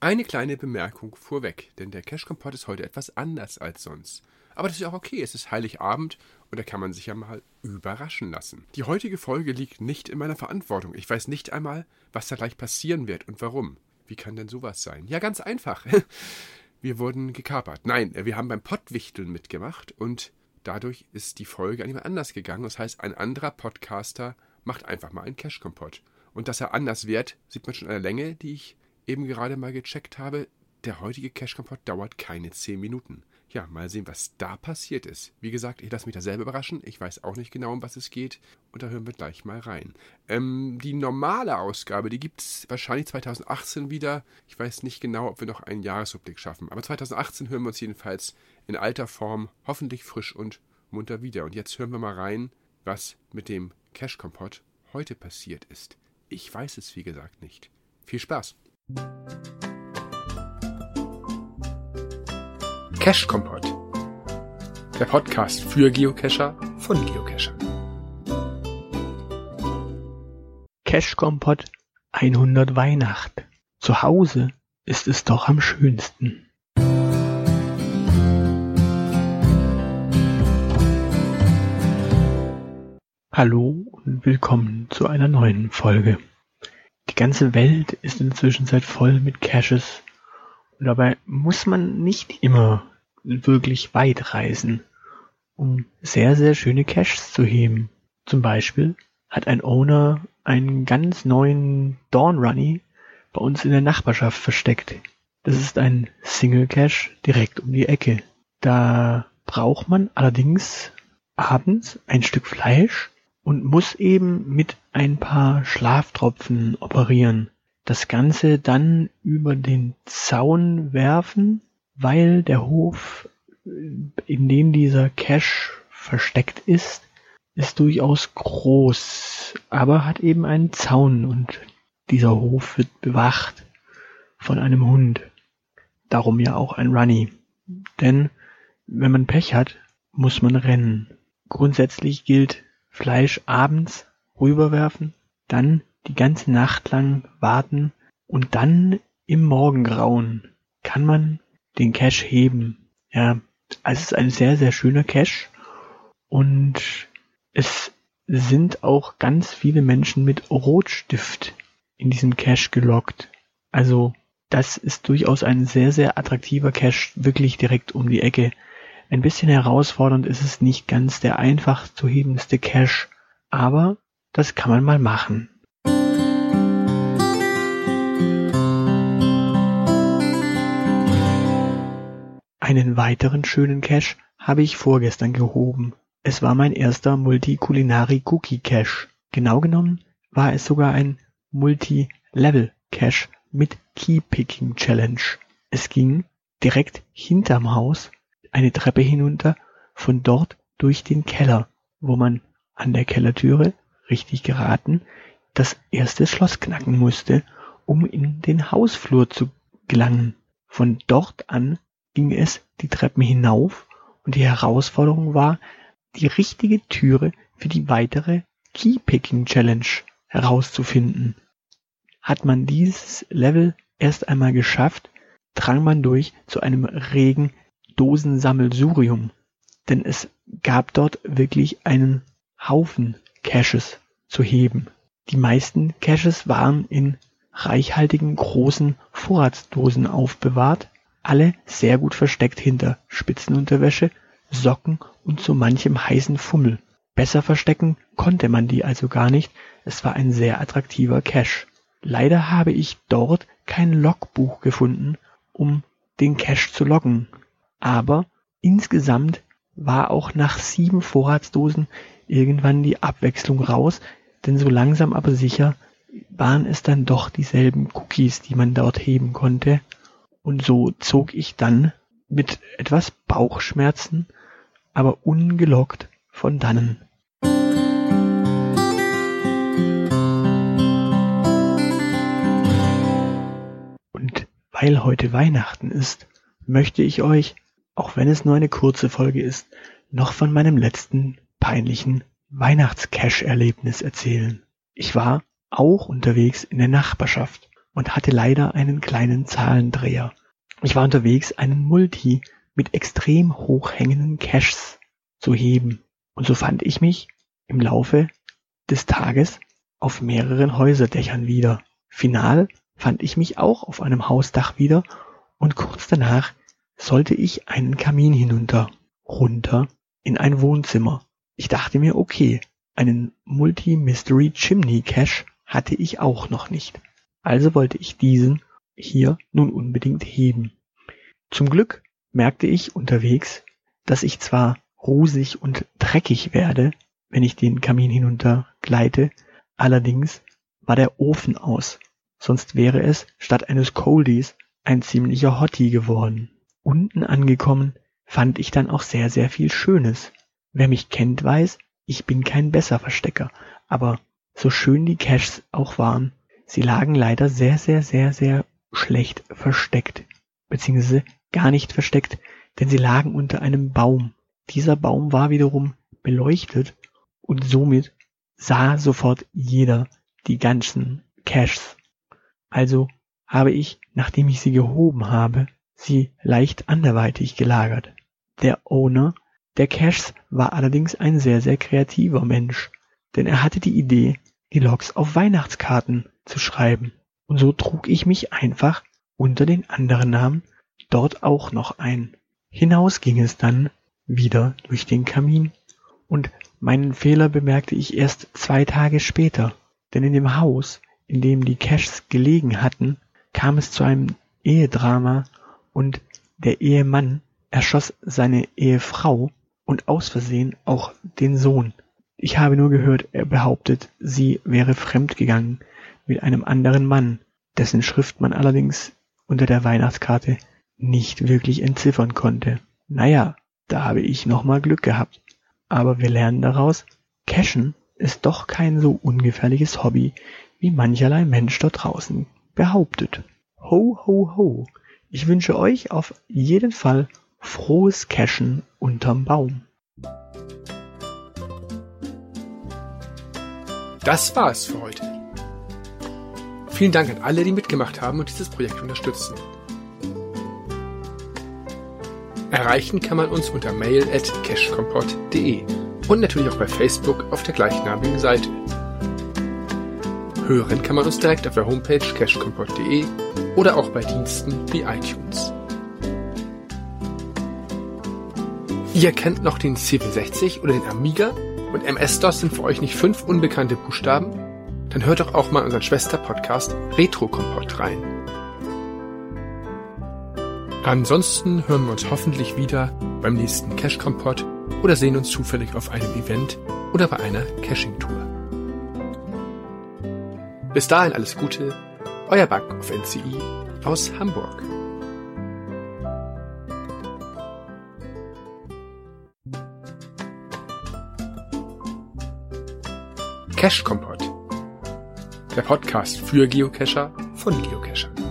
Eine kleine Bemerkung vorweg, denn der Cash-Kompott ist heute etwas anders als sonst. Aber das ist auch okay, es ist Heiligabend und da kann man sich ja mal überraschen lassen. Die heutige Folge liegt nicht in meiner Verantwortung. Ich weiß nicht einmal, was da gleich passieren wird und warum. Wie kann denn sowas sein? Ja, ganz einfach. Wir wurden gekapert. Nein, wir haben beim Pottwichteln mitgemacht und dadurch ist die Folge an jemand anders gegangen. Das heißt, ein anderer Podcaster macht einfach mal einen Cash-Kompott. Und dass er anders wird, sieht man schon an der Länge, die ich eben gerade mal gecheckt habe. Der heutige Cash-Kompott dauert keine 10 Minuten. Ja, mal sehen, was da passiert ist. Wie gesagt, ich lasse mich da selber überraschen. Ich weiß auch nicht genau, um was es geht. Und da hören wir gleich mal rein. Ähm, die normale Ausgabe, die gibt es wahrscheinlich 2018 wieder. Ich weiß nicht genau, ob wir noch einen Jahresrückblick schaffen. Aber 2018 hören wir uns jedenfalls in alter Form, hoffentlich frisch und munter wieder. Und jetzt hören wir mal rein, was mit dem Cash-Kompott heute passiert ist. Ich weiß es, wie gesagt, nicht. Viel Spaß! Cash Kompott. Der Podcast für Geocacher von Geocachern. Cash Kompott 100 Weihnacht. Zu Hause ist es doch am schönsten. Hallo und willkommen zu einer neuen Folge. Die ganze Welt ist inzwischen seit voll mit Caches und dabei muss man nicht immer wirklich weit reisen, um sehr, sehr schöne Caches zu heben. Zum Beispiel hat ein Owner einen ganz neuen Dawn Runny bei uns in der Nachbarschaft versteckt. Das ist ein Single Cache direkt um die Ecke. Da braucht man allerdings abends ein Stück Fleisch und muss eben mit ein paar Schlaftropfen operieren. Das Ganze dann über den Zaun werfen weil der Hof, in dem dieser Cache versteckt ist, ist durchaus groß, aber hat eben einen Zaun und dieser Hof wird bewacht von einem Hund. Darum ja auch ein Runny. Denn wenn man Pech hat, muss man rennen. Grundsätzlich gilt Fleisch abends rüberwerfen, dann die ganze Nacht lang warten und dann im Morgengrauen kann man den Cache heben. Ja, also es ist ein sehr, sehr schöner Cache und es sind auch ganz viele Menschen mit Rotstift in diesem Cache gelockt. Also das ist durchaus ein sehr, sehr attraktiver Cache, wirklich direkt um die Ecke. Ein bisschen herausfordernd ist es nicht ganz der einfach zu hebendste Cache, aber das kann man mal machen. Einen weiteren schönen Cache habe ich vorgestern gehoben. Es war mein erster Multi-Culinary-Cookie-Cache. Genau genommen war es sogar ein Multi-Level-Cache mit Key-Picking-Challenge. Es ging direkt hinterm Haus eine Treppe hinunter, von dort durch den Keller, wo man an der Kellertüre, richtig geraten, das erste Schloss knacken musste, um in den Hausflur zu gelangen. Von dort an ging es die Treppen hinauf und die Herausforderung war, die richtige Türe für die weitere Key-Picking Challenge herauszufinden. Hat man dieses Level erst einmal geschafft, drang man durch zu einem regen Dosensammelsurium, denn es gab dort wirklich einen Haufen Caches zu heben. Die meisten Caches waren in reichhaltigen großen Vorratsdosen aufbewahrt, alle sehr gut versteckt hinter Spitzenunterwäsche, Socken und so manchem heißen Fummel. Besser verstecken konnte man die also gar nicht, es war ein sehr attraktiver Cache. Leider habe ich dort kein Logbuch gefunden, um den Cache zu loggen. Aber insgesamt war auch nach sieben Vorratsdosen irgendwann die Abwechslung raus, denn so langsam aber sicher waren es dann doch dieselben Cookies, die man dort heben konnte, und so zog ich dann mit etwas Bauchschmerzen, aber ungelockt von dannen. Und weil heute Weihnachten ist, möchte ich euch, auch wenn es nur eine kurze Folge ist, noch von meinem letzten peinlichen Weihnachtscash-Erlebnis erzählen. Ich war auch unterwegs in der Nachbarschaft und hatte leider einen kleinen Zahlendreher. Ich war unterwegs, einen Multi mit extrem hochhängenden Caches zu heben. Und so fand ich mich im Laufe des Tages auf mehreren Häuserdächern wieder. Final fand ich mich auch auf einem Hausdach wieder und kurz danach sollte ich einen Kamin hinunter, runter in ein Wohnzimmer. Ich dachte mir, okay, einen Multi-Mystery Chimney Cache hatte ich auch noch nicht. Also wollte ich diesen hier nun unbedingt heben. Zum Glück merkte ich unterwegs, dass ich zwar rusig und dreckig werde, wenn ich den Kamin hinunter gleite, allerdings war der Ofen aus, sonst wäre es statt eines Coldies ein ziemlicher Hottie geworden. Unten angekommen fand ich dann auch sehr, sehr viel Schönes. Wer mich kennt, weiß, ich bin kein Besserverstecker, aber so schön die Caches auch waren, sie lagen leider sehr, sehr, sehr, sehr schlecht versteckt, beziehungsweise gar nicht versteckt, denn sie lagen unter einem Baum. Dieser Baum war wiederum beleuchtet und somit sah sofort jeder die ganzen Caches. Also habe ich, nachdem ich sie gehoben habe, sie leicht anderweitig gelagert. Der Owner der Caches war allerdings ein sehr, sehr kreativer Mensch, denn er hatte die Idee, die Logs auf Weihnachtskarten zu schreiben. Und so trug ich mich einfach unter den anderen Namen dort auch noch ein. Hinaus ging es dann wieder durch den Kamin und meinen Fehler bemerkte ich erst zwei Tage später, denn in dem Haus, in dem die Caches gelegen hatten, kam es zu einem Ehedrama und der Ehemann erschoss seine Ehefrau und aus Versehen auch den Sohn. Ich habe nur gehört, er behauptet, sie wäre fremdgegangen mit einem anderen Mann, dessen Schrift man allerdings unter der Weihnachtskarte nicht wirklich entziffern konnte. Naja, da habe ich nochmal Glück gehabt. Aber wir lernen daraus, Cashen ist doch kein so ungefährliches Hobby, wie mancherlei Mensch dort draußen behauptet. Ho, ho, ho. Ich wünsche euch auf jeden Fall frohes Cashen unterm Baum. Das war's für heute. Vielen Dank an alle, die mitgemacht haben und dieses Projekt unterstützen. Erreichen kann man uns unter mail at cashcompot.de und natürlich auch bei Facebook auf der gleichnamigen Seite. Hören kann man uns direkt auf der Homepage cashcompot.de oder auch bei Diensten wie iTunes. Ihr kennt noch den C64 oder den Amiga und MS-DOS sind für euch nicht fünf unbekannte Buchstaben? Dann hört doch auch mal unseren Schwester-Podcast Retro Kompott rein. Ansonsten hören wir uns hoffentlich wieder beim nächsten Cash Kompott oder sehen uns zufällig auf einem Event oder bei einer Caching-Tour. Bis dahin alles Gute, euer Bug auf NCI aus Hamburg. Cache Kompott. Der Podcast für Geocacher von Geocachern.